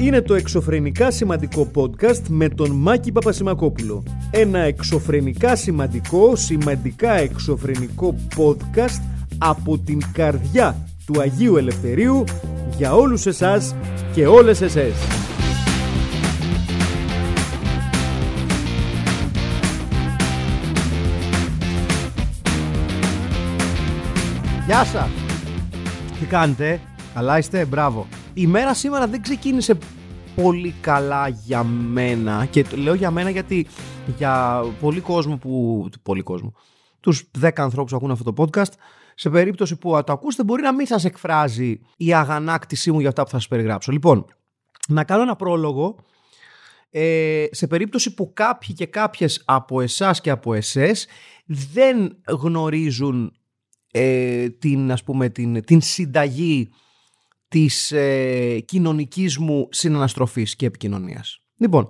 Είναι το εξωφρενικά σημαντικό podcast με τον Μάκη Παπασημακόπουλο. Ένα εξωφρενικά σημαντικό, σημαντικά εξωφρενικό podcast από την καρδιά του Αγίου Ελευθερίου για όλους εσάς και όλες εσές. Γεια σας! Τι κάνετε, καλά είστε, μπράβο. Η μέρα σήμερα δεν ξεκίνησε πολύ καλά για μένα και το λέω για μένα γιατί για πολύ κόσμο που... Πολύ κόσμο. Τους 10 ανθρώπους που ακούν αυτό το podcast σε περίπτωση που το ακούσετε μπορεί να μην σας εκφράζει η αγανάκτησή μου για αυτά που θα σας περιγράψω. Λοιπόν, να κάνω ένα πρόλογο ε, σε περίπτωση που κάποιοι και κάποιες από εσάς και από εσές δεν γνωρίζουν ε, την, ας πούμε, την, την συνταγή της ε, κοινωνικής μου συναναστροφής και επικοινωνίας. Λοιπόν,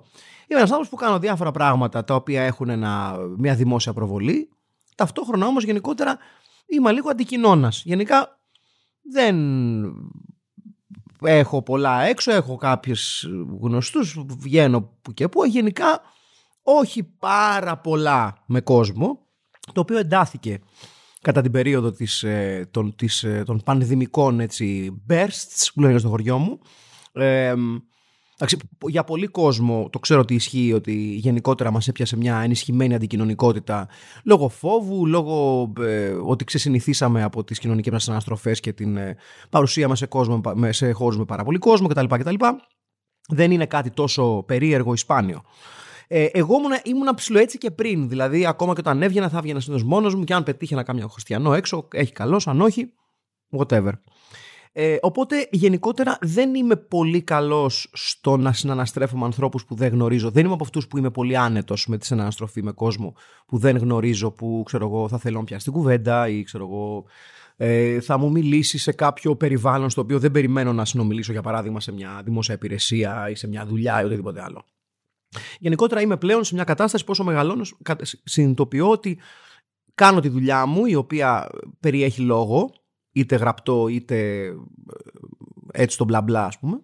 είμαι ένας άνθρωπος που κάνω διάφορα πράγματα τα οποία έχουν ένα, μια δημόσια προβολή, ταυτόχρονα όμως γενικότερα είμαι λίγο αντικοινώνας. Γενικά δεν έχω πολλά έξω, έχω κάποιες γνωστούς, βγαίνω που και που, γενικά όχι πάρα πολλά με κόσμο, το οποίο εντάθηκε κατά την περίοδο της, ε, των, της, ε, των πανδημικών έτσι, bursts που λένε στο χωριό μου. Ε, για πολύ κόσμο το ξέρω ότι ισχύει ότι γενικότερα μας έπιασε μια ενισχυμένη αντικοινωνικότητα λόγω φόβου, λόγω ε, ότι ξεσυνηθίσαμε από τις κοινωνικές μας αναστροφές και την ε, παρουσία μας σε, κόσμο, σε χώρους με πάρα πολύ κόσμο κτλ. κτλ. Δεν είναι κάτι τόσο περίεργο ή σπάνιο. Ε, εγώ ήμουν, ήμουν ψηλό έτσι και πριν. Δηλαδή, ακόμα και όταν έβγαινα, θα έβγαινα συνήθως μόνος μου και αν πετύχει να κάνω χριστιανό έξω, έχει καλός, αν όχι, whatever. Ε, οπότε γενικότερα δεν είμαι πολύ καλός στο να συναναστρέφω με ανθρώπους που δεν γνωρίζω. Δεν είμαι από αυτούς που είμαι πολύ άνετος με τη συναναστροφή με κόσμο που δεν γνωρίζω, που ξέρω εγώ θα θέλω να πιάσει την κουβέντα ή ξέρω εγώ ε, θα μου μιλήσει σε κάποιο περιβάλλον στο οποίο δεν περιμένω να συνομιλήσω, για παράδειγμα, σε μια δημόσια υπηρεσία ή σε μια δουλειά ή οτιδήποτε άλλο. Γενικότερα είμαι πλέον σε μια κατάσταση πόσο μεγαλώνω, συνειδητοποιώ ότι κάνω τη δουλειά μου η οποία περιέχει λόγο, είτε γραπτό είτε ε, έτσι το μπλα μπλα ας πούμε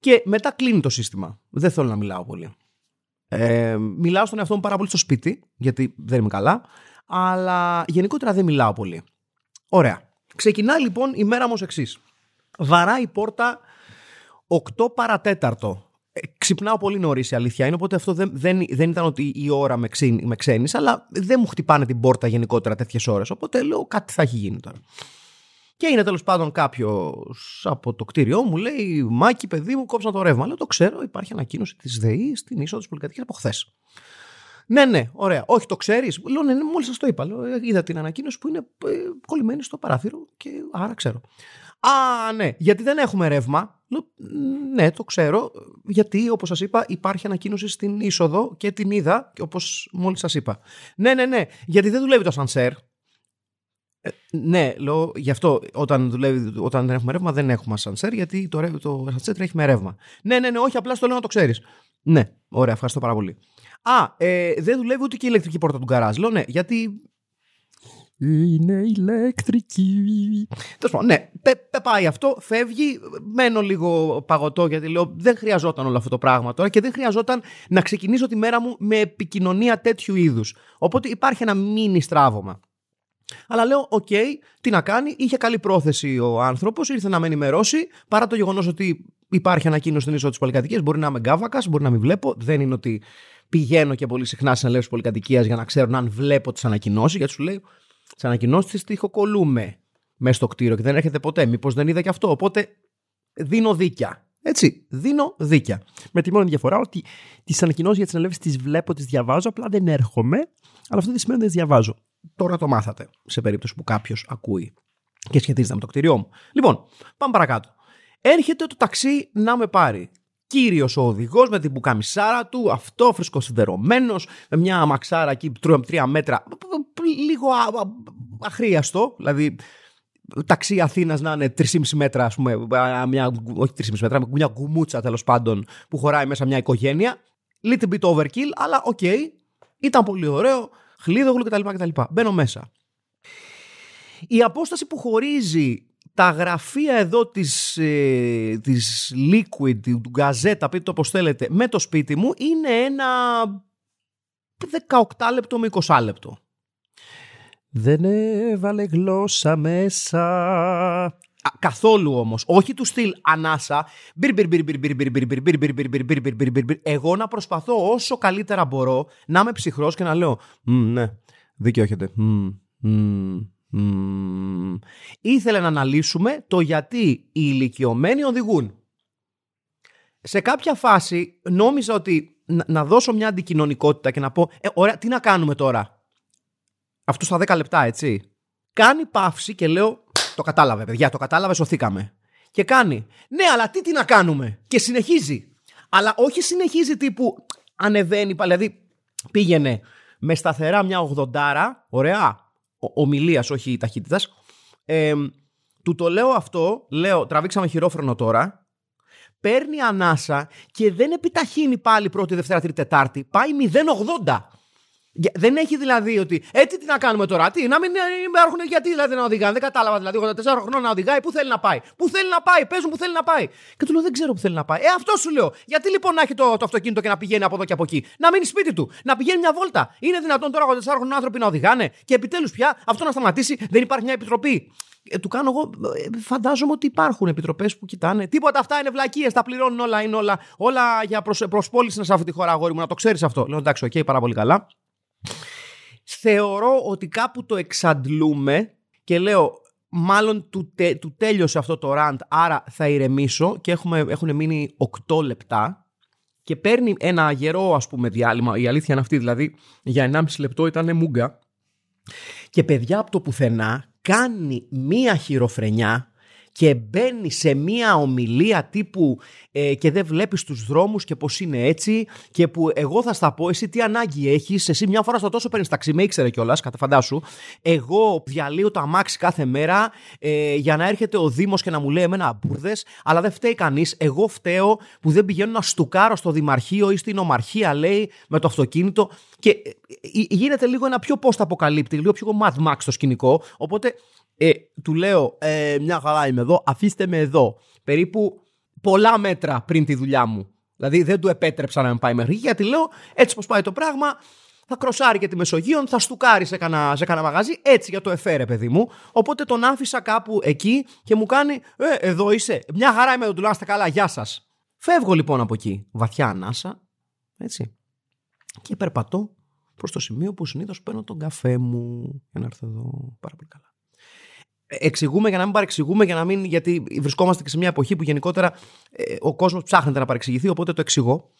και μετά κλείνει το σύστημα. Δεν θέλω να μιλάω πολύ. Ε, μιλάω στον εαυτό μου πάρα πολύ στο σπίτι, γιατί δεν είμαι καλά, αλλά γενικότερα δεν μιλάω πολύ. Ωραία. Ξεκινάει λοιπόν η μέρα μου ως εξής. Βαράει η πόρτα 8 παρατέταρτο ε, ξυπνάω πολύ νωρίς η αλήθεια είναι, οπότε αυτό δεν, δεν, δεν ήταν ότι η ώρα με, ξύνη, με ξένης, αλλά δεν μου χτυπάνε την πόρτα γενικότερα τέτοιες ώρες. Οπότε λέω κάτι θα έχει γίνει τώρα. Και είναι τέλος πάντων κάποιος από το κτίριό μου, λέει: Μάκη, παιδί μου, κόψα το ρεύμα. Λέω: Το ξέρω, υπάρχει ανακοίνωση της ΔΕΗ στην είσοδο της πολυκατοικίας από χθες. Ναι, ναι, ωραία. Όχι, το ξέρεις. Λέω: Ναι, ναι μόλις σας το είπα. Λέω, είδα την ανακοίνωση που είναι ε, κολλημένη στο παράθυρο και άρα ξέρω. Α, ναι, γιατί δεν έχουμε ρεύμα. Ναι, το ξέρω. Γιατί, όπως σας είπα, υπάρχει ανακοίνωση στην είσοδο και την είδα, όπως μόλις σας είπα. Ναι, ναι, ναι, γιατί δεν δουλεύει το σανσέρ. Ε, ναι, λέω, γι' αυτό όταν, δουλεύει, όταν δεν έχουμε ρεύμα δεν έχουμε σανσέρ, γιατί το, το σανσέρ τρέχει με ρεύμα. Ναι, ναι, ναι, όχι, απλά στο λέω να το ξέρεις. Ναι, ωραία, ευχαριστώ πάρα πολύ. Α, ε, δεν δουλεύει ούτε και η ηλεκτρική πόρτα του γκαράζ. Λέω ναι, γιατί είναι ηλεκτρική. Τέλος πάντων, ναι, πε, πε, πάει αυτό, φεύγει. Μένω λίγο παγωτό γιατί λέω δεν χρειαζόταν όλο αυτό το πράγμα τώρα και δεν χρειαζόταν να ξεκινήσω τη μέρα μου με επικοινωνία τέτοιου είδους. Οπότε υπάρχει ένα μίνι στράβωμα. Αλλά λέω, OK, okay, τι να κάνει, είχε καλή πρόθεση ο άνθρωπος, ήρθε να με ενημερώσει, παρά το γεγονός ότι υπάρχει ανακοίνωση στην είσοδο της πολυκατοικίας. Μπορεί να είμαι γκάβακας, μπορεί να μην βλέπω. Δεν είναι ότι πηγαίνω και πολύ συχνά σε συνελεύσει πολυκατοικίας για να ξέρουν αν βλέπω τις ανακοινώσεις, γιατί σου λέει, τι ανακοινώσεις της τυχοκολούμε μέσα στο κτίριο και δεν έρχεται ποτέ. Μήπως δεν είδα και αυτό. Οπότε δίνω δίκια. Έτσι, δίνω δίκια. Με τη μόνη διαφορά ότι τις ανακοινώσεις για τις συνελεύσει τις βλέπω, τις διαβάζω, απλά δεν έρχομαι. Αλλά αυτό δεν σημαίνει ότι τις διαβάζω. Τώρα το μάθατε σε περίπτωση που κάποιος ακούει και σχετίζεται με το κτίριό μου. Λοιπόν, πάμε παρακάτω. Έρχεται το ταξί να με πάρει. Κύριος ο οδηγός με την πουκαμισάρα του, αυτό φρεσκοσυδερωμένος, με μια αμαξάρα εκεί τρία μέτρα, λίγο αχρείαστο, δηλαδή ταξί Αθήνας να είναι 3,5 μέτρα, ας πούμε, μια, όχι 3,5 μέτρα, μια γκουμούτσα τέλος πάντων που χωράει μέσα μια οικογένεια. Little bit overkill, αλλά OK. Okay, ήταν πολύ ωραίο, χλίδογλου κτλ, κτλ. Μπαίνω μέσα. Η απόσταση που χωρίζει τα γραφεία εδώ της, ε, της Liquid, του Gazeta, πείτε το όπως θέλετε, με το σπίτι μου είναι ένα 18 λεπτό με 20 λεπτό. Δεν έβαλε γλώσσα μέσα. καθόλου όμως. Όχι του στυλ ανάσα. Εγώ να προσπαθώ όσο καλύτερα μπορώ να είμαι ψυχρός και να λέω ναι, δίκιο έχετε. Ήθελε να αναλύσουμε το γιατί οι ηλικιωμένοι οδηγούν. Σε κάποια φάση νόμιζα ότι να, δώσω μια αντικοινωνικότητα και να πω ε, ωραία, τι να κάνουμε τώρα. Αυτό στα 10 λεπτά, έτσι. Κάνει παύση και λέω το κατάλαβε, παιδιά, το κατάλαβε, σωθήκαμε. Και κάνει ναι, αλλά τι, τι να κάνουμε. Και συνεχίζει. Αλλά όχι συνεχίζει τύπου ανεβαίνει, δηλαδή πήγαινε με σταθερά μια 80, ωραία, ομιλίας, όχι ταχύτητας. Ε, του το λέω αυτό, λέω τραβήξαμε χειρόφρονο τώρα, παίρνει ανάσα και δεν επιταχύνει πάλι πρώτη, Δευτέρα, Τρίτη, Τετάρτη. Πάει 0,80. Δεν έχει δηλαδή ότι έτσι τι να κάνουμε τώρα, τι, να μην υπάρχουν γιατί δηλαδή να οδηγάνε. Δεν κατάλαβα δηλαδή 84 χρόνια να οδηγάει, πού θέλει να πάει. Πού θέλει να πάει, παίζουν πού θέλει να πάει. Και του λέω δεν ξέρω πού θέλει να πάει. Ε, αυτό σου λέω. Γιατί λοιπόν να έχει το, το αυτοκίνητο και να πηγαίνει από εδώ και από εκεί; Να μείνει σπίτι του, να πηγαίνει μια βόλτα. Είναι δυνατόν τώρα 84 χρόνια άνθρωποι να οδηγάνε; Και επιτέλους πια αυτό να σταματήσει. Δεν υπάρχει μια επιτροπή; Ε, του κάνω εγώ, ε, φαντάζομαι ότι υπάρχουν επιτροπές που κοιτάνε. Τίποτα αυτά είναι βλακείες, τα πληρώνουν όλα, είναι όλα, όλα για προς πώληση σε αυτή τη χώρα, αγόρι μου, να το ξέρεις αυτό. Λέω εντάξει, OK, okay, πάρα πολύ καλά. Θεωρώ ότι κάπου το εξαντλούμε και λέω μάλλον του, του τέλειωσε αυτό το rant, άρα θα ηρεμήσω και έχουμε, έχουν μείνει 8 λεπτά και παίρνει ένα γερό ας πούμε διάλειμμα, η αλήθεια είναι αυτή δηλαδή για 1,5 λεπτό ήταν μούγκα και παιδιά από το πουθενά κάνει μία χειροφρενιά και μπαίνει σε μία ομιλία τύπου ε, και δεν βλέπεις τους δρόμους και πως είναι έτσι και που εγώ θα στα πω εσύ τι ανάγκη έχεις, εσύ μια φορά στο τόσο παίρνεις ταξί, με ήξερε κιόλας, κατά φαντάσου, εγώ διαλύω το αμάξι κάθε μέρα ε, για να έρχεται ο Δήμος και να μου λέει εμένα μπουρδες, αλλά δεν φταίει κανείς, εγώ φταίω που δεν πηγαίνω να στουκάρω στο Δημαρχείο ή στην Ομαρχία λέει με το αυτοκίνητο. Και ε, ε, γίνεται λίγο ένα πιο post αποκαλύπτει, λίγο πιο Mad Max το σκηνικό, οπότε ε, του λέω, ε, μια χαρά είμαι εδώ, αφήστε με εδώ. Περίπου πολλά μέτρα πριν τη δουλειά μου. Δηλαδή δεν του επέτρεψα να με πάει μέχρι γιατί λέω έτσι πως πάει το πράγμα θα κροσάρει και τη Μεσογείο, θα στουκάρει σε κανένα, σε μαγαζί, έτσι για το εφέρε παιδί μου. Οπότε τον άφησα κάπου εκεί και μου κάνει, ε, εδώ είσαι, μια χαρά είμαι εδώ, του καλά, γεια σας. Φεύγω λοιπόν από εκεί, βαθιά ανάσα, έτσι, και περπατώ προς το σημείο που συνήθως παίρνω τον καφέ μου για να έρθω εδώ πάρα πολύ καλά εξηγούμε για να μην παρεξηγούμε, για να μην, γιατί βρισκόμαστε και σε μια εποχή που γενικότερα ε, ο κόσμος ψάχνεται να παρεξηγηθεί, οπότε το εξηγώ.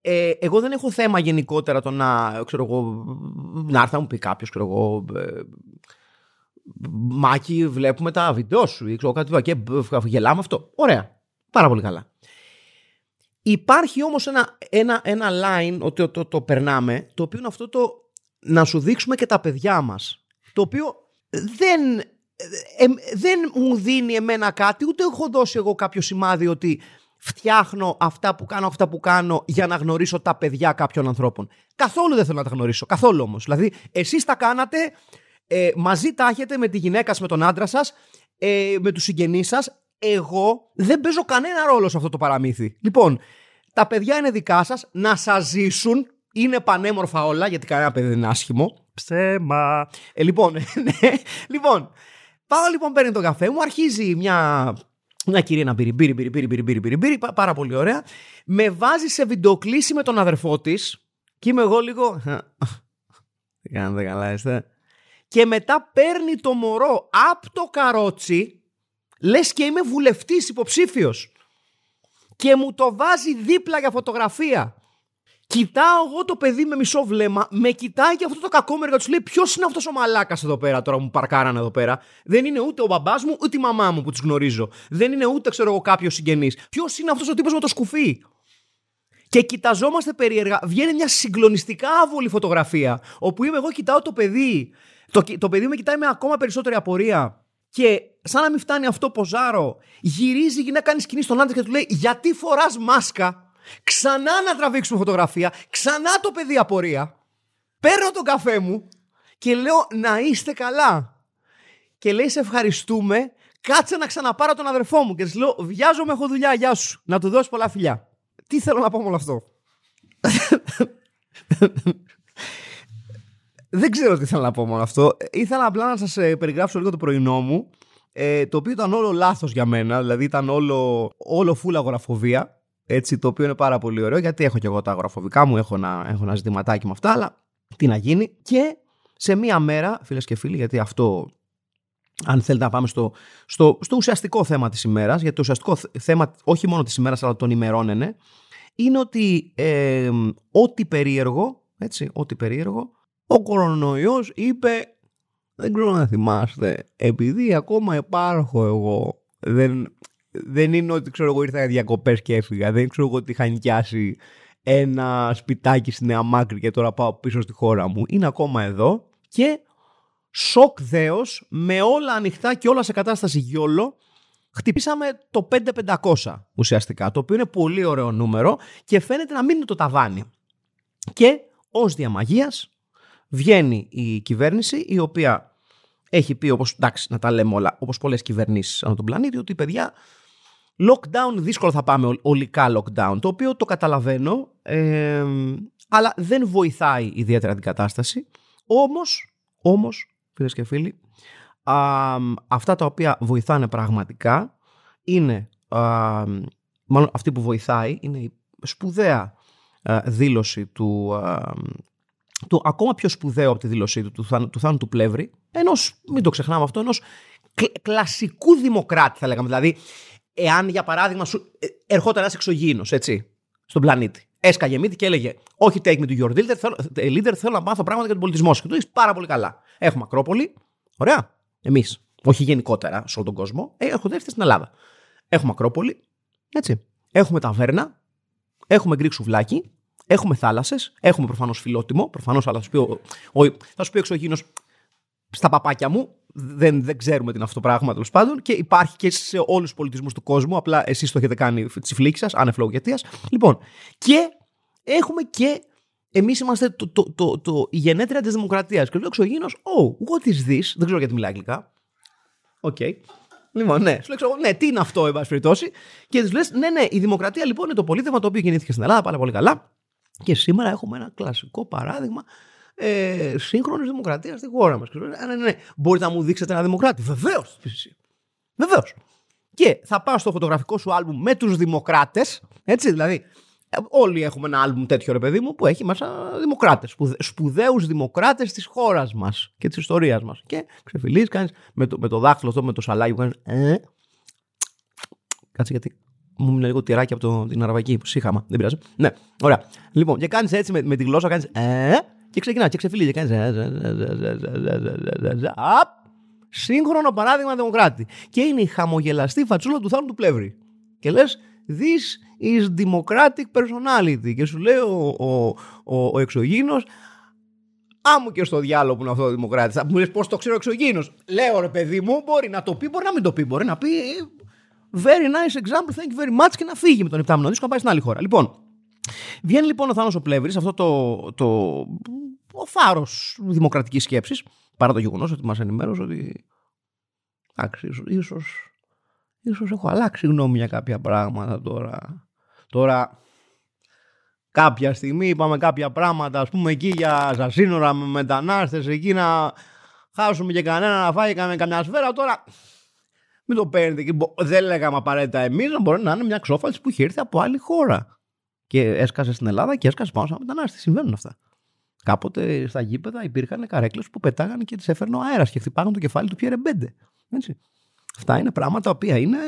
Ε, εγώ δεν έχω θέμα γενικότερα το να, ξέρω εγώ, να έρθει να μου πει κάποιος, ξέρω εγώ, ε, Μάκη, βλέπουμε τα βίντεο σου ή ξέρω κάτι και γελάμε αυτό. Ωραία. Πάρα πολύ καλά. Υπάρχει όμως ένα, ένα, ένα line ότι το, το, το, περνάμε, το οποίο είναι αυτό το να σου δείξουμε και τα παιδιά μας. Το οποίο δεν ε, δεν μου δίνει εμένα κάτι, ούτε έχω δώσει εγώ κάποιο σημάδι ότι φτιάχνω αυτά που κάνω, αυτά που κάνω για να γνωρίσω τα παιδιά κάποιων ανθρώπων. Καθόλου δεν θέλω να τα γνωρίσω. Καθόλου όμως. Δηλαδή, εσείς τα κάνατε, ε, μαζί τα έχετε με τη γυναίκα σας, με τον άντρα σας, ε, με τους συγγενείς σας. Εγώ δεν παίζω κανένα ρόλο σε αυτό το παραμύθι. Λοιπόν, τα παιδιά είναι δικά σας, να σας ζήσουν. Είναι πανέμορφα όλα, γιατί κανένα παιδί δεν είναι άσχημο. Ψέμα. Ε, λοιπόν, ναι. λοιπόν, Πάω λοιπόν, παίρνει τον καφέ μου, αρχίζει μια μια κυρία να πήρει, πήρει, πήρει, πήρει, πήρει, πήρει, πήρει, πάρα πολύ ωραία. Με βάζει σε βιντεοκλήση με τον αδερφό της και είμαι εγώ λίγο. Τι κάνετε καλά, είστε. Και μετά παίρνει το μωρό από το καρότσι, λες και είμαι βουλευτής υποψήφιος. Και μου το βάζει δίπλα για φωτογραφία. Κοιτάω εγώ το παιδί με μισό βλέμμα, με κοιτάει και αυτό το κακόμερο τους λέει: Ποιος είναι αυτός ο μαλάκας εδώ πέρα, τώρα μου παρκάρανε εδώ πέρα; Δεν είναι ούτε ο μπαμπάς μου, ούτε η μαμά μου που τους γνωρίζω. Δεν είναι ούτε, ξέρω εγώ, κάποιος συγγενής. Ποιος είναι αυτός ο τύπος με το σκουφί; Και κοιταζόμαστε περίεργα. Βγαίνει μια συγκλονιστικά άβολη φωτογραφία. Όπου είμαι εγώ, κοιτάω το παιδί. Το, το παιδί με κοιτάει με ακόμα περισσότερη απορία. Και σαν να μην φτάνει αυτό, ποζάρο, γυρίζει η γυναίκα, κάνει σκηνή στον άντρα και του λέει: Γιατί φοράς μάσκα; Ξανά να τραβήξουμε φωτογραφία, ξανά το παιδί απορία. Παίρνω τον καφέ μου και λέω να είστε καλά. Και λέει σε ευχαριστούμε, Κάτσε να ξαναπάρω τον αδερφό μου και της λέω: Βιάζομαι, έχω δουλειά, γεια σου. Να του δώσει πολλά φιλιά. Τι θέλω να πω με όλο αυτό; Δεν ξέρω τι θέλω να πω μόνο αυτό. Ήθελα απλά να σας ε, περιγράψω λίγο το πρωινό μου. Ε, το οποίο ήταν όλο λάθος για μένα. Δηλαδή ήταν όλο, όλο φούλα αγοραφοβία. Έτσι, το οποίο είναι πάρα πολύ ωραίο γιατί έχω και εγώ τα αγοραφοβικά μου. Έχω ένα, έχω ένα ζητηματάκι με αυτά. Αλλά τι να γίνει. Και σε μία μέρα, φίλες και φίλοι, γιατί αυτό αν θέλετε να πάμε στο, στο, στο ουσιαστικό θέμα της ημέρας, γιατί το ουσιαστικό θέμα όχι μόνο της ημέρας αλλά των ημερών είναι, είναι ότι ε, ό,τι περίεργο, έτσι, ό,τι περίεργο, ο κορονοϊός είπε, δεν ξέρω να θυμάστε, επειδή ακόμα υπάρχω εγώ, δεν, δεν είναι ότι ξέρω εγώ ήρθα για διακοπές και έφυγα, δεν ξέρω εγώ ότι είχα νοικιάσει ένα σπιτάκι στη Νέα Μάκρη και τώρα πάω πίσω στη χώρα μου. Είναι ακόμα εδώ και σοκ δέος με όλα ανοιχτά και όλα σε κατάσταση γιόλο χτυπήσαμε το 5500 ουσιαστικά, το οποίο είναι πολύ ωραίο νούμερο και φαίνεται να μην είναι το ταβάνι. Και ως διαμαγείας βγαίνει η κυβέρνηση η οποία έχει πει όπως, εντάξει να τα λέμε όλα, όπως πολλές κυβερνήσεις ανά τον πλανήτη, ότι παιδιά lockdown δύσκολο θα πάμε ολικά lockdown, το οποίο το καταλαβαίνω, ε, αλλά δεν βοηθάει ιδιαίτερα την κατάσταση. Όμως, όμως, φίλες και φίλοι, α, αυτά τα οποία βοηθάνε πραγματικά είναι, α, μάλλον αυτή που βοηθάει είναι η σπουδαία δήλωση του, του ακόμα πιο σπουδαίο από τη δήλωσή του, του, του, του Θάνου του Πλεύρη, ενός, μην το ξεχνάμε αυτό, ενός κλασικού δημοκράτη θα λέγαμε. Δηλαδή, εάν για παράδειγμα σου ε, ερχόταν ένας εξωγήινος, έτσι, στον πλανήτη. Έσκαγε μύτη και έλεγε: Όχι, take me to your leader, θέλω, ε, leader, θέλω να μάθω πράγματα για τον πολιτισμό σου. Και το είσαι πάρα πολύ καλά. Έχουμε Ακρόπολη. Ωραία. Εμείς. Όχι γενικότερα σε όλο τον κόσμο. Ε, έρχονται έρθει στην Ελλάδα. Έχουμε Ακρόπολη. Έτσι. Έχουμε ταβέρνα. Έχουμε γκρι σουβλάκι. Έχουμε θάλασσες. Έχουμε προφανώς φιλότιμο. Προφανώς, αλλά θα σου πει ο, ο, θα σου πει ο εξωγήινος στα παπάκια μου. Δεν, δεν ξέρουμε τι είναι αυτό το πράγμα τέλος πάντων. Και υπάρχει και σε όλους τους πολιτισμούς του κόσμου. Απλά εσείς το έχετε κάνει της φλήξης σας, ανεφλογετία. Λοιπόν, και έχουμε και εμείς είμαστε το, το, το, το, η γενέτρια της δημοκρατίας. Και λέει ο εξωγήινος, Oh, what is this? Δεν ξέρω γιατί μιλάει αγγλικά. OK. Okay. Λοιπόν, ναι, σου λέω, ναι, τι είναι αυτό, εν πάση περιπτώσει. Και τους λες, ναι, ναι, η δημοκρατία λοιπόν είναι το πολίτευμα το οποίο γεννήθηκε στην Ελλάδα πάρα πολύ καλά. Και σήμερα έχουμε ένα κλασικό παράδειγμα ε, σύγχρονης δημοκρατίας στη χώρα μας. Ναι, ναι, ναι. Μπορείτε να μου δείξετε ένα δημοκράτη. Βεβαίως. Βεβαίως. Και θα πάω στο φωτογραφικό σου άλμπουμ με τους δημοκράτες. Έτσι, δηλαδή. Όλοι έχουμε ένα άλμπουμ τέτοιο ρε παιδί μου που έχει μέσα δημοκράτες. Σπουδαίους δημοκράτες της χώρας μας και της ιστορίας μας. Και ξεφυλίζει, κάνει με το, με το δάχτυλο αυτό, με το σαλάκι που κάνεις. Ε, κάτσε γιατί μου μείνει λίγο τυράκι από το, την αραβική που σύχαμα. Δεν πειράζει. Ναι, ωραία. Λοιπόν, και κάνεις έτσι με, με τη γλώσσα, κάνεις. Ε, και ξεκινά και ξεφυλίζει. Και κάνει. Σύγχρονο παράδειγμα δημοκράτη. Και είναι η χαμογελαστή φατσούλα του θάνου του πλεύρη. Και λε, this is democratic personality. Και σου λέει ο, ο, ο, ο εξωγήινος, Άμου και στο διάλογο που είναι αυτό ο Δημοκράτη. Θα μου λε πώ το ξέρω εξωγήινο. Λέω ρε παιδί μου, μπορεί να το πει, μπορεί να μην το πει. Μπορεί να πει Very nice example, thank you very much και να φύγει με τον υπτάμενο δίσκο να πάει στην άλλη χώρα. Λοιπόν, βγαίνει λοιπόν ο Θάνος ο Πλεύρης, αυτό το, το ο φάρος δημοκρατικής σκέψης, παρά το γεγονός ότι μας ενημέρωσε ότι εντάξει, ίσως, ίσως έχω αλλάξει γνώμη για κάποια πράγματα τώρα. Τώρα κάποια στιγμή είπαμε κάποια πράγματα, ας πούμε εκεί για σύνορα με μετανάστες, εκεί να χάσουμε και κανένα να φάει καμιά σφαίρα. Τώρα μην το παίρνετε και δεν λέγαμε απαραίτητα εμείς, να μπορεί να είναι μια ξόφαλη που είχε έρθει από άλλη χώρα. Και έσκασε στην Ελλάδα και έσκασε πάνω σαν μετανάστη. Συμβαίνουν αυτά. Κάποτε στα γήπεδα υπήρχαν καρέκλες που πετάγανε και τις έφερνε ο αέρας και χτυπάγαν το κεφάλι του Πιέρε Μπέντε. Έτσι. Αυτά είναι πράγματα τα οποία είναι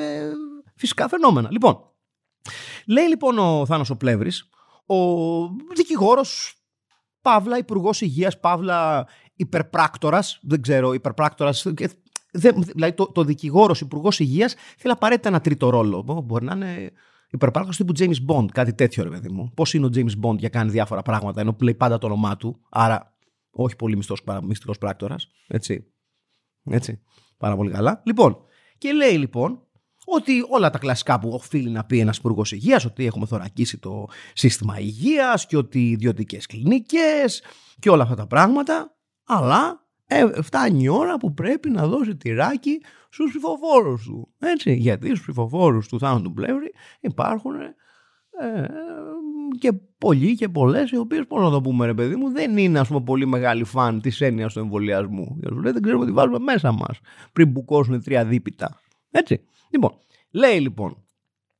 φυσικά φαινόμενα. Λοιπόν, λέει λοιπόν ο Θάνος ο Πλεύρης, ο δικηγόρος Παύλα, υπουργός Υγείας, Παύλα, υπερπράκτορας. Δεν ξέρω, υπερπράκτορας δηλαδή το, το δικηγόρος υπουργός υγείας θέλει απαραίτητα ένα τρίτο ρόλο. Μπορεί να είναι υπερπάραχο τύπου James Bond, κάτι τέτοιο ρε παιδί μου. Πώς είναι ο James Bond για κάνει διάφορα πράγματα, ενώ λέει πάντα το όνομά του. Άρα, όχι πολύ μυστικός πράκτορας. Έτσι. Έτσι. Πάρα πολύ καλά. Λοιπόν, και λέει λοιπόν ότι όλα τα κλασικά που οφείλει να πει ένας υπουργός υγείας, ότι έχουμε θωρακίσει το σύστημα υγείας και ότι ιδιωτικές κλινικές και όλα αυτά τα πράγματα. Αλλά ε, φτάνει η ώρα που πρέπει να δώσει τυράκι στους ψηφοφόρους του. Έτσι, γιατί στους ψηφοφόρους του Θάνου του Πλεύρη υπάρχουν ε, και πολλοί και πολλές οι οποίες, πώς να το πούμε, ρε παιδί μου, δεν είναι ας πούμε, πολύ μεγάλη φαν της έννοιας του εμβολιασμού. Γιατί σου λέει δεν ξέρουμε τι βάζουμε μέσα μας πριν μπουκώσουν τρία δίπητα. Έτσι. Λοιπόν, λέει λοιπόν,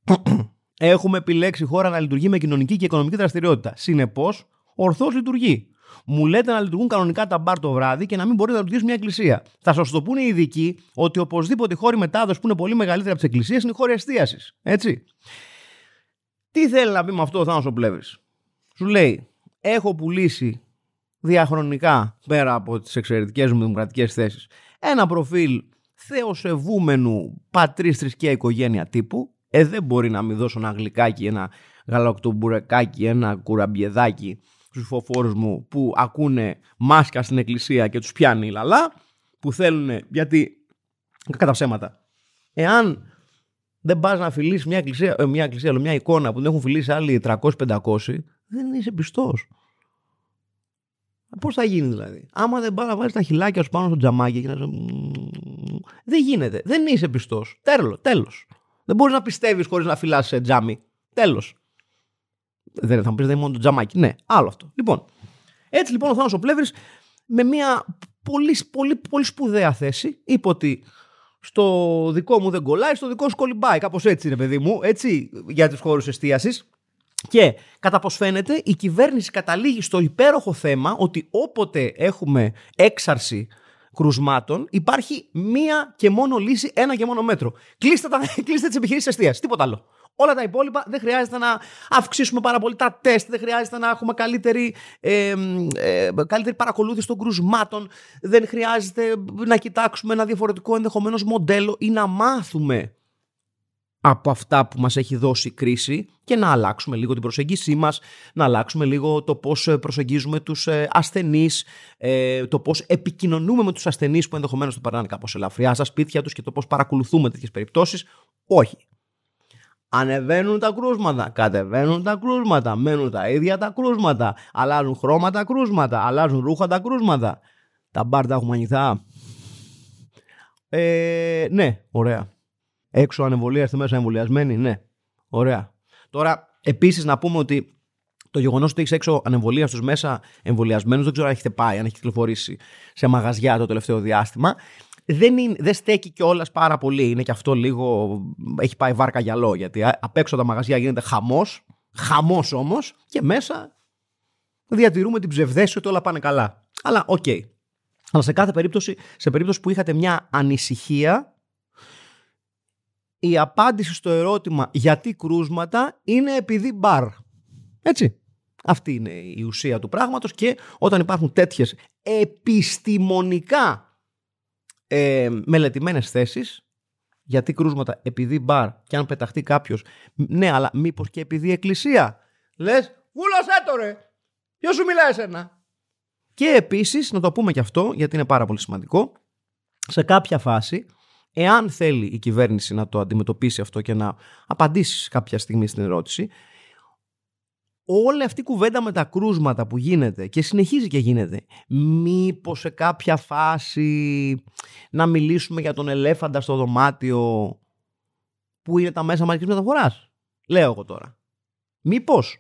έχουμε επιλέξει χώρα να λειτουργεί με κοινωνική και οικονομική δραστηριότητα. Συνεπώς, ορθώς λειτουργεί. Μου λέτε να λειτουργούν κανονικά τα μπαρ το βράδυ και να μην μπορείτε να λειτουργήσουν μια εκκλησία. Θα σας το πούνε οι ειδικοί ότι οπωσδήποτε οι χώροι μετάδοσης που είναι πολύ μεγαλύτεροι από τις εκκλησίες είναι οι χώροι εστίασης. Έτσι. Τι θέλει να πει με αυτό ο Θάνος ο Πλεύρης; Σου λέει, έχω πουλήσει διαχρονικά, πέρα από τις εξαιρετικές μου δημοκρατικές θέσεις, ένα προφίλ θεοσεβούμενου πατρίς θρησκεία οικογένεια τύπου. Ε, δεν μπορεί να μην δώσω ένα γλυκάκι, ένα γαλακτομπουρεκάκι, ένα κουραμπιεδάκι στους φοφόρους μου που ακούνε μάσκα στην εκκλησία και τους πιάνει η λαλά, που θέλουν, γιατί κατά ψέματα. Εάν δεν πας να φιλήσεις μια εκκλησία, ε, μια, εκκλησία, μια εικόνα που δεν έχουν φιλήσει άλλοι 300-500, δεν είσαι πιστός. Πώς θα γίνει δηλαδή; Άμα δεν πάει να βάλεις τα χιλάκια σου πάνω στο τζαμάκι και να σου. Δεν γίνεται. Δεν είσαι πιστός. Τέλος. Τέλος. Δεν μπορείς να πιστεύεις χωρίς να φυλάσει σε τζάμι. Τέλος. Δεν θα μου πεις δεν είναι μόνο το τζαμάκι. Ναι, άλλο αυτό. Λοιπόν, έτσι λοιπόν ο Θάνος ο Πλεύρης με μια πολύ, πολύ, πολύ σπουδαία θέση είπε ότι στο δικό μου δεν κολλάει, στο δικό σου κολυμπάει. Κάπως έτσι είναι, παιδί μου, έτσι για τους χώρους εστίασης. Και κατά πώ φαίνεται, η κυβέρνηση καταλήγει στο υπέροχο θέμα ότι όποτε έχουμε έξαρση κρουσμάτων, υπάρχει μία και μόνο λύση, ένα και μόνο μέτρο. Κλείστε, τα, κλείστε τις επιχειρήσεις εστίασης. Τίποτα άλλο. Όλα τα υπόλοιπα δεν χρειάζεται να αυξήσουμε πάρα πολύ τα τεστ, δεν χρειάζεται να έχουμε καλύτερη, ε, ε, καλύτερη παρακολούθηση των κρουσμάτων, δεν χρειάζεται να κοιτάξουμε ένα διαφορετικό ενδεχομένως μοντέλο ή να μάθουμε από αυτά που μας έχει δώσει η κρίση και να αλλάξουμε λίγο την προσέγγισή μας, να αλλάξουμε λίγο το πώς προσεγγίζουμε τους ε, ασθενείς, ε, το πώς επικοινωνούμε με τους ασθενείς που ενδεχομένως το περνάνε κάπως ελαφριά στα σπίτια τους και το πώς παρακολουθούμε τέτοιες περιπτώσεις. Όχι. Ανεβαίνουν τα κρούσματα, κατεβαίνουν τα κρούσματα, μένουν τα ίδια τα κρούσματα, αλλάζουν χρώματα κρούσματα, αλλάζουν ρούχα τα κρούσματα. Τα μπάρτα έχουμε ανοιχτά. Ε, ναι, ωραία. Έξω ανεμβολίαστοι, μέσα εμβολιασμένοι, ναι. Ωραία. Τώρα, επίσης να πούμε ότι το γεγονός ότι έχεις έξω ανεμβολίαστου μέσα εμβολιασμένους, δεν ξέρω αν έχετε πάει, αν έχεις κυκλοφορήσει σε μαγαζιά το τελευταίο διάστημα δεν, είναι, δεν στέκει κιόλας πάρα πολύ. Είναι και αυτό λίγο. Έχει πάει βάρκα γυαλό. Γιατί απ' έξω τα μαγαζιά γίνεται χαμός. Χαμός όμως. Και μέσα διατηρούμε την ψευδαίσθηση ότι όλα πάνε καλά. Αλλά OK. Okay. Αλλά σε κάθε περίπτωση, σε περίπτωση που είχατε μια ανησυχία, η απάντηση στο ερώτημα γιατί κρούσματα είναι επειδή μπαρ. Έτσι. Αυτή είναι η ουσία του πράγματος και όταν υπάρχουν τέτοιες επιστημονικά ε, μελετημένες θέσεις. Γιατί κρούσματα, επειδή μπαρ και αν πεταχτεί κάποιος. Ναι, αλλά μήπως και επειδή εκκλησία. Λες, βούλωσέ το ρε! Ποιος σου μιλάει εσένα; Και επίσης, να το πούμε και αυτό, γιατί είναι πάρα πολύ σημαντικό, σε κάποια φάση, εάν θέλει η κυβέρνηση να το αντιμετωπίσει αυτό και να απαντήσει κάποια στιγμή στην ερώτηση, όλη αυτή η κουβέντα με τα κρούσματα που γίνεται και συνεχίζει και γίνεται, μήπως σε κάποια φάση να μιλήσουμε για τον ελέφαντα στο δωμάτιο που είναι τα μέσα μαζικής μεταφοράς. Λέω εγώ τώρα. Μήπως.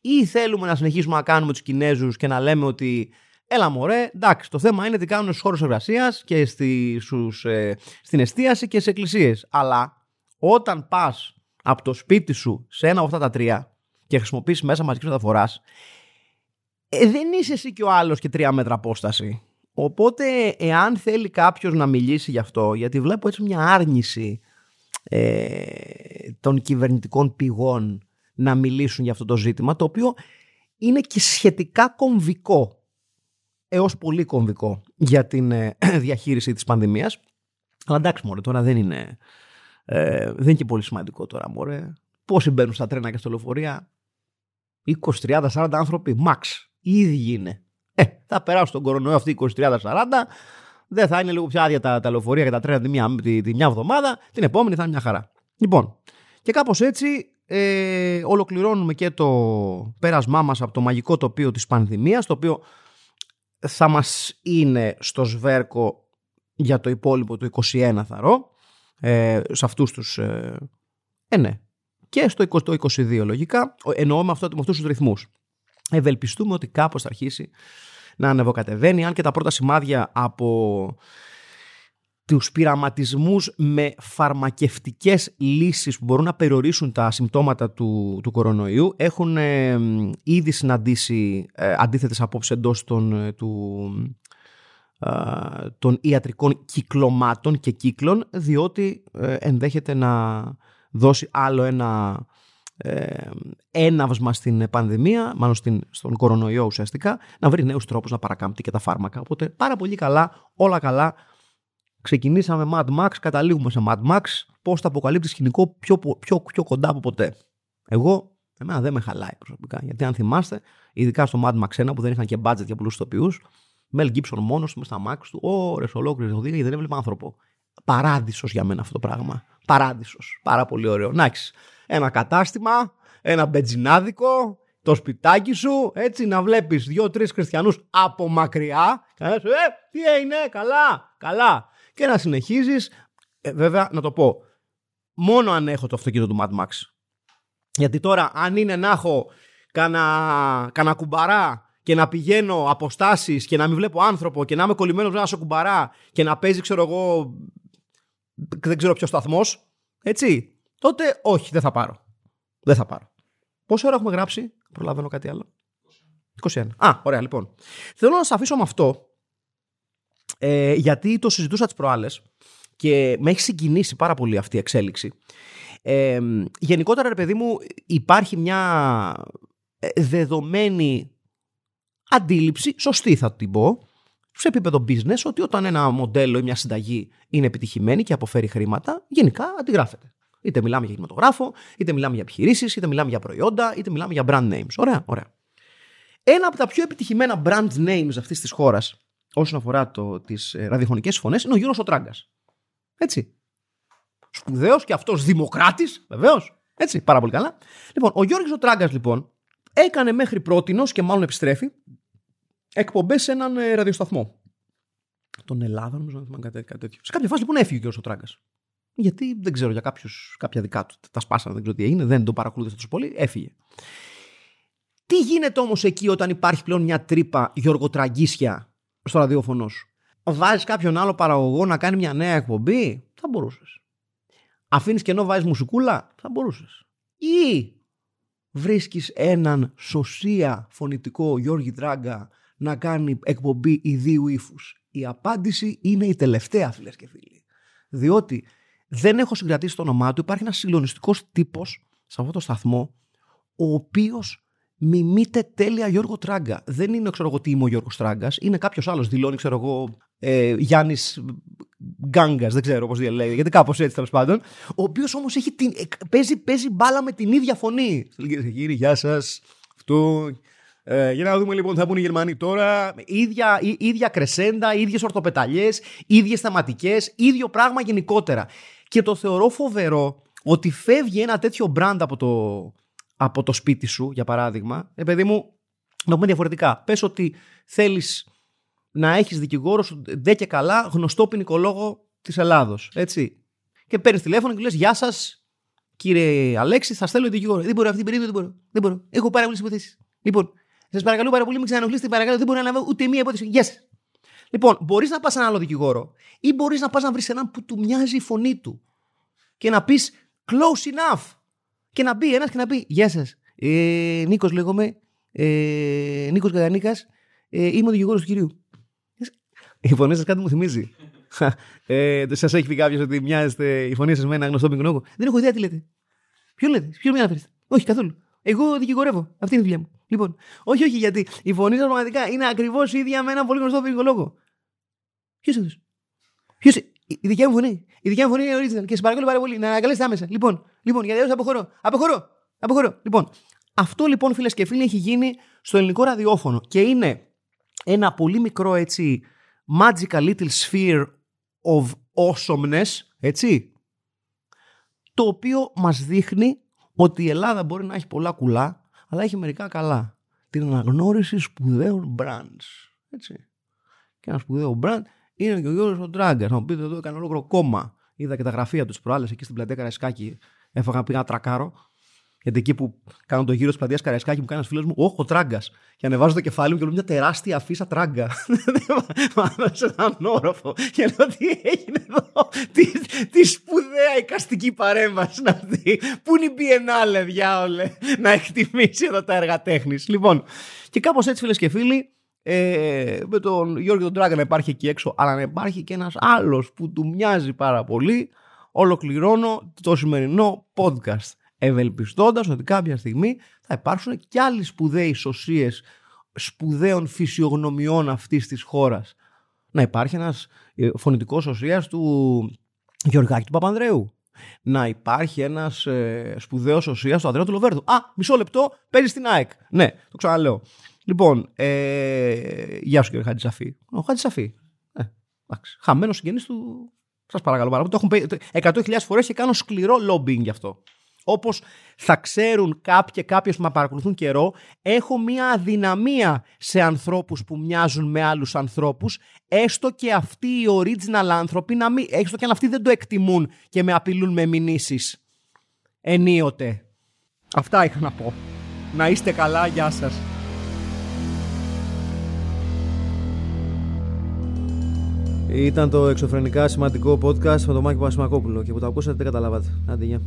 Ή θέλουμε να συνεχίσουμε να κάνουμε τους Κινέζους και να λέμε ότι έλα μωρέ, εντάξει, το θέμα είναι τι κάνουν στους χώρους εργασίας και στη, στους, ε, στην εστίαση και σε εκκλησίες. Αλλά όταν πας από το σπίτι σου σε ένα από αυτά τα τρία, και χρησιμοποιήσεις μέσα μαζικής μεταφοράς, ε, δεν είσαι εσύ και ο άλλος και τρία μέτρα απόσταση. Οπότε, εάν θέλει κάποιος να μιλήσει γι' αυτό, γιατί βλέπω έτσι μια άρνηση ε, των κυβερνητικών πηγών να μιλήσουν για αυτό το ζήτημα, το οποίο είναι και σχετικά κομβικό, έως πολύ κομβικό για την ε, διαχείριση της πανδημίας. Αλλά εντάξει μωρέ, τώρα δεν είναι, ε, δεν είναι και πολύ σημαντικό τώρα μωρέ. Πόσοι μπαίνουν στα τρένα και στα λεωφορεία, 20, 30, 40 άνθρωποι, max. Οι ίδιοι είναι. Ε, θα περάσουν τον κορονοϊό αυτή 20, 30, 40. Δεν θα είναι λίγο πιο άδεια τα, τα λεωφορεία και τα τρένα τη μια, τη, τη μια εβδομάδα. Την επόμενη θα είναι μια χαρά. Λοιπόν, και κάπως έτσι ε, ολοκληρώνουμε και το πέρασμά μας από το μαγικό τοπίο της πανδημίας, το οποίο θα μας είναι στο σβέρκο για το υπόλοιπο του 21 θαρό, ε, σε αυτούς τους... Ε, ε ναι, και στο 22 λογικά, εννοώ με, αυτό, με αυτούς τους ρυθμούς. Ευελπιστούμε ότι κάπως θα αρχίσει να ανεβοκατεβαίνει, αν και τα πρώτα σημάδια από τους πειραματισμούς με φαρμακευτικές λύσεις που μπορούν να περιορίσουν τα συμπτώματα του, του κορονοϊού έχουν ε, ήδη συναντήσει ε, αντίθετες απόψεις εντός των, ε, του, ε, των ιατρικών κυκλωμάτων και κύκλων διότι ενδέχεται να δώσει άλλο ένα ε, έναυσμα στην πανδημία, μάλλον στην, στον κορονοϊό ουσιαστικά, να βρει νέους τρόπους να παρακάμπτει και τα φάρμακα. Οπότε πάρα πολύ καλά, όλα καλά. Ξεκινήσαμε Mad Max, καταλήγουμε σε Mad Max. Πώς θα αποκαλύπτει σκηνικό πιο, πιο, πιο κοντά από ποτέ. Εγώ, εμένα δεν με χαλάει προσωπικά. Γιατί αν θυμάστε, ειδικά στο Mad Max 1 που δεν είχαν και budget για πολλούς τοπιού, Μέλ Gibson μόνος του μες στα Max του, ώρε ολόκληρε οδήγα γιατί δεν έβλεπε άνθρωπο. Παράδεισος για μένα αυτό το πράγμα. Παράδεισος. Πάρα πολύ ωραίο. Να ένα κατάστημα, ένα μπετζινάδικο, το σπιτάκι σου, έτσι να βλέπεις δύο-τρεις χριστιανούς από μακριά και να ε, τι είναι, καλά, καλά. Και να συνεχίζεις, ε, βέβαια να το πω, μόνο αν έχω το αυτοκίνητο του Mad Max. Γιατί τώρα αν είναι να έχω κανένα κουμπαρά και να πηγαίνω αποστάσεις και να μην βλέπω άνθρωπο και να είμαι κολλημένος ένα κουμπαρά και να παίζει ξέρω εγώ δεν ξέρω ποιος σταθμός. Έτσι τότε όχι, δεν θα πάρω. Δεν θα πάρω. Πόση ώρα έχουμε γράψει, προλαβαίνω κάτι άλλο. 21. Α, ωραία, λοιπόν. Θέλω να σας αφήσω με αυτό, ε, γιατί το συζητούσα τις προάλλες και με έχει συγκινήσει πάρα πολύ αυτή η εξέλιξη. Ε, γενικότερα, ρε παιδί μου, υπάρχει μια ε, δεδομένη αντίληψη, σωστή θα την πω, σε επίπεδο business, ότι όταν ένα μοντέλο ή μια συνταγή είναι επιτυχημένη και αποφέρει χρήματα, γενικά αντιγράφεται. Είτε μιλάμε για κινηματογράφο, είτε μιλάμε για επιχειρήσεις, είτε μιλάμε για προϊόντα, είτε μιλάμε για brand names. Ωραία, ωραία. Ένα από τα πιο επιτυχημένα brand names αυτής της χώρας, όσον αφορά τις ε, ραδιοφωνικές φωνές, είναι ο Γιώργο Οτράγκας. Έτσι. Σπουδαίος και αυτός δημοκράτης, βεβαίως. Έτσι, πάρα πολύ καλά. Λοιπόν, ο Γιώργο Οτράγκας, λοιπόν, έκανε μέχρι πρώτη και μάλλον επιστρέφει εκπομπές σε έναν ε, ραδιοσταθμό. Τον Ελλάδα, νομίζω να θυμάμαι κάτι τέτοιο. Σε κάποια φάση λοιπόν έφυγε ο Γιώργο Οτράγκα γιατί δεν ξέρω για κάποιους, κάποια δικά του. Τα σπάσανε, δεν ξέρω τι έγινε, δεν το παρακολούθησε τόσο πολύ, έφυγε. Τι γίνεται όμως εκεί όταν υπάρχει πλέον μια τρύπα γιοργοτραγκίσια στο ραδιόφωνο σου; Βάζεις κάποιον άλλο παραγωγό να κάνει μια νέα εκπομπή, θα μπορούσες. Αφήνεις κενό, βάζεις μουσικούλα, θα μπορούσες. Ή βρίσκεις έναν σωσία φωνητικό Γιώργη Τράγκα να κάνει εκπομπή ιδίου ύφους. Η απάντηση είναι η τελευταία, φίλες και φίλοι. Διότι δεν έχω συγκρατήσει το όνομά του. Υπάρχει ένας συγκλονιστικός τύπος σε αυτό το σταθμό, ο οποίος μιμείται τέλεια Γιώργο Τράγκα. Δεν είναι, ξέρω εγώ, τι είμαι ο Γιώργος Τράγκας. Είναι κάποιος άλλος. Δηλώνει, ξέρω εγώ, ε, Γιάννης Γκάγκας, δεν ξέρω πώς διαλέγει, γιατί κάπως έτσι τέλος πάντων. Ο οποίος όμως παίζει, παίζει μπάλα με την ίδια φωνή. Κυρίε και κύριοι, γεια σας. Αυτό. Ε, για να δούμε λοιπόν τι θα πούνε οι Γερμανοί τώρα. Ίδια, ίδια κρεσέντα, ίδιες ορθοπεταλιές, ίδιες θεματικές, ίδιο πράγμα γενικότερα. Και το θεωρώ φοβερό ότι φεύγει ένα τέτοιο brand από το, από το σπίτι σου, για παράδειγμα. Ε, παιδί μου, να πούμε διαφορετικά. Πες ότι θέλεις να έχεις δικηγόρο σου δε και καλά γνωστό ποινικολόγο της Ελλάδος. Έτσι. Και παίρνεις τηλέφωνο και λες: Γεια σας, κύριε Αλέξη, θα στέλνω δικηγόρο. Δεν μπορώ αυτή την περίοδο, δεν μπορώ. Δεν μπορώ. Έχω πάρα πολλές υποθέσεις. Λοιπόν, σας παρακαλώ πάρα πολύ, μην ξανανοχλήσετε, παρακαλώ, δεν μπορώ να λάβω ούτε μία υπόθεση. Γεια yes. Λοιπόν, μπορείς να πας σε ένα άλλο δικηγόρο ή μπορείς να πας να βρεις έναν που του μοιάζει η φωνή του και να πεις close enough. Και να μπει ένας και να πει Γεια σας. Ε, Νίκος λέγομαι. Ε, Νίκος Γαδανίκα. Ε, είμαι ο δικηγόρος του κυρίου. Η φωνή σας κάτι μου θυμίζει. ε, σας έχει πει κάποιος ότι μοιάζετε η φωνή σας με ένα γνωστό μικρό Δεν έχω ιδέα τι λέτε. Ποιο λέτε, ποιο με αναφέρεστε. Όχι καθόλου. Εγώ δικηγορεύω. Αυτή είναι η δουλειά μου. Λοιπόν, όχι, όχι, γιατί η φωνή σα πραγματικά είναι ακριβώς ίδια με ένα πολύ γνωστό ποινικολόγο. Ποιος είναι αυτός; Ποιος. Η δικιά μου φωνή. Η δικιά μου φωνή είναι original και σε παρακαλώ πάρα πολύ να αναγκαλέσετε άμεσα. Λοιπόν, λοιπόν γιατί αποχωρώ. Αποχωρώ. Αποχωρώ. Λοιπόν, αυτό λοιπόν φίλες και φίλοι έχει γίνει στο ελληνικό ραδιόφωνο και είναι ένα πολύ μικρό έτσι magical little sphere of awesomeness, έτσι, το οποίο μας δείχνει ότι η Ελλάδα μπορεί να έχει πολλά κουλά αλλά έχει μερικά καλά. Την αναγνώριση σπουδαίων brands. Έτσι. και ένα σπουδαίο μπραντ είναι και ο Γιώργος ο Τράγκα. Να μου πείτε εδώ έκανε ολόκληρο κόμμα. Είδα και τα γραφεία τους προάλλες εκεί στην πλατεία Καραϊσκάκη. Έφαγα πήγα τρακάρο. Γιατί εκεί που κάνω το γύρο της πλατείας Καραϊσκάκη μου κάνει ένας φίλος μου, Όχι, ο Τράγκας. Και ανεβάζω το κεφάλι μου και λέω μια τεράστια αφίσα τράγκα. σε έναν όροφο. Και λέω τι έγινε εδώ; Τι, τι σπουδαία εικαστική παρέμβαση είναι αυτή. Πού είναι η Biennale, διάολε, να εκτιμήσει εδώ τα έργα τέχνης. Λοιπόν, και κάπως έτσι φίλες και φίλοι, ε, με τον Γιώργο τον Τράγκα να υπάρχει εκεί έξω, αλλά να υπάρχει και ένας άλλος που του μοιάζει πάρα πολύ, ολοκληρώνω το σημερινό podcast. Ευελπιστώντας ότι κάποια στιγμή θα υπάρξουν και άλλοι σπουδαίοι σωσίες σπουδαίων φυσιογνωμιών αυτής της χώρας. Να υπάρχει ένας ε, φωνητικός σωσίας του Γιωργάκη του Παπανδρέου. Να υπάρχει ένας ε, σπουδαίος σωσίας του Ανδρέα του Λοβέρδου. Α, μισό λεπτό, παίζει στην ΑΕΚ. Ναι, το ξαναλέω. Λοιπόν, ε, γεια σου κύριε Χατζησαφή. Ο Χατζησαφή. Ε, Χαμένος συγγενής του. Σας παρακαλώ πάρα πολύ. Το έχουν πει 100.000 φορές και κάνω σκληρό lobbying γι' αυτό. Όπως θα ξέρουν κάποιοι κάποιε που με παρακολουθούν καιρό, έχω μία αδυναμία σε ανθρώπους που μοιάζουν με άλλους ανθρώπους, έστω και αυτοί οι original άνθρωποι, να μην, έστω και αν αυτοί δεν το εκτιμούν και με απειλούν με μηνύσεις. Ενίοτε. Αυτά είχα να πω. Να είστε καλά, γεια σας. Ήταν το εξωφρενικά σημαντικό podcast με τον Μάκη Πασμακόπουλο και που το ακούσατε δεν καταλάβατε. Άντε, γεια.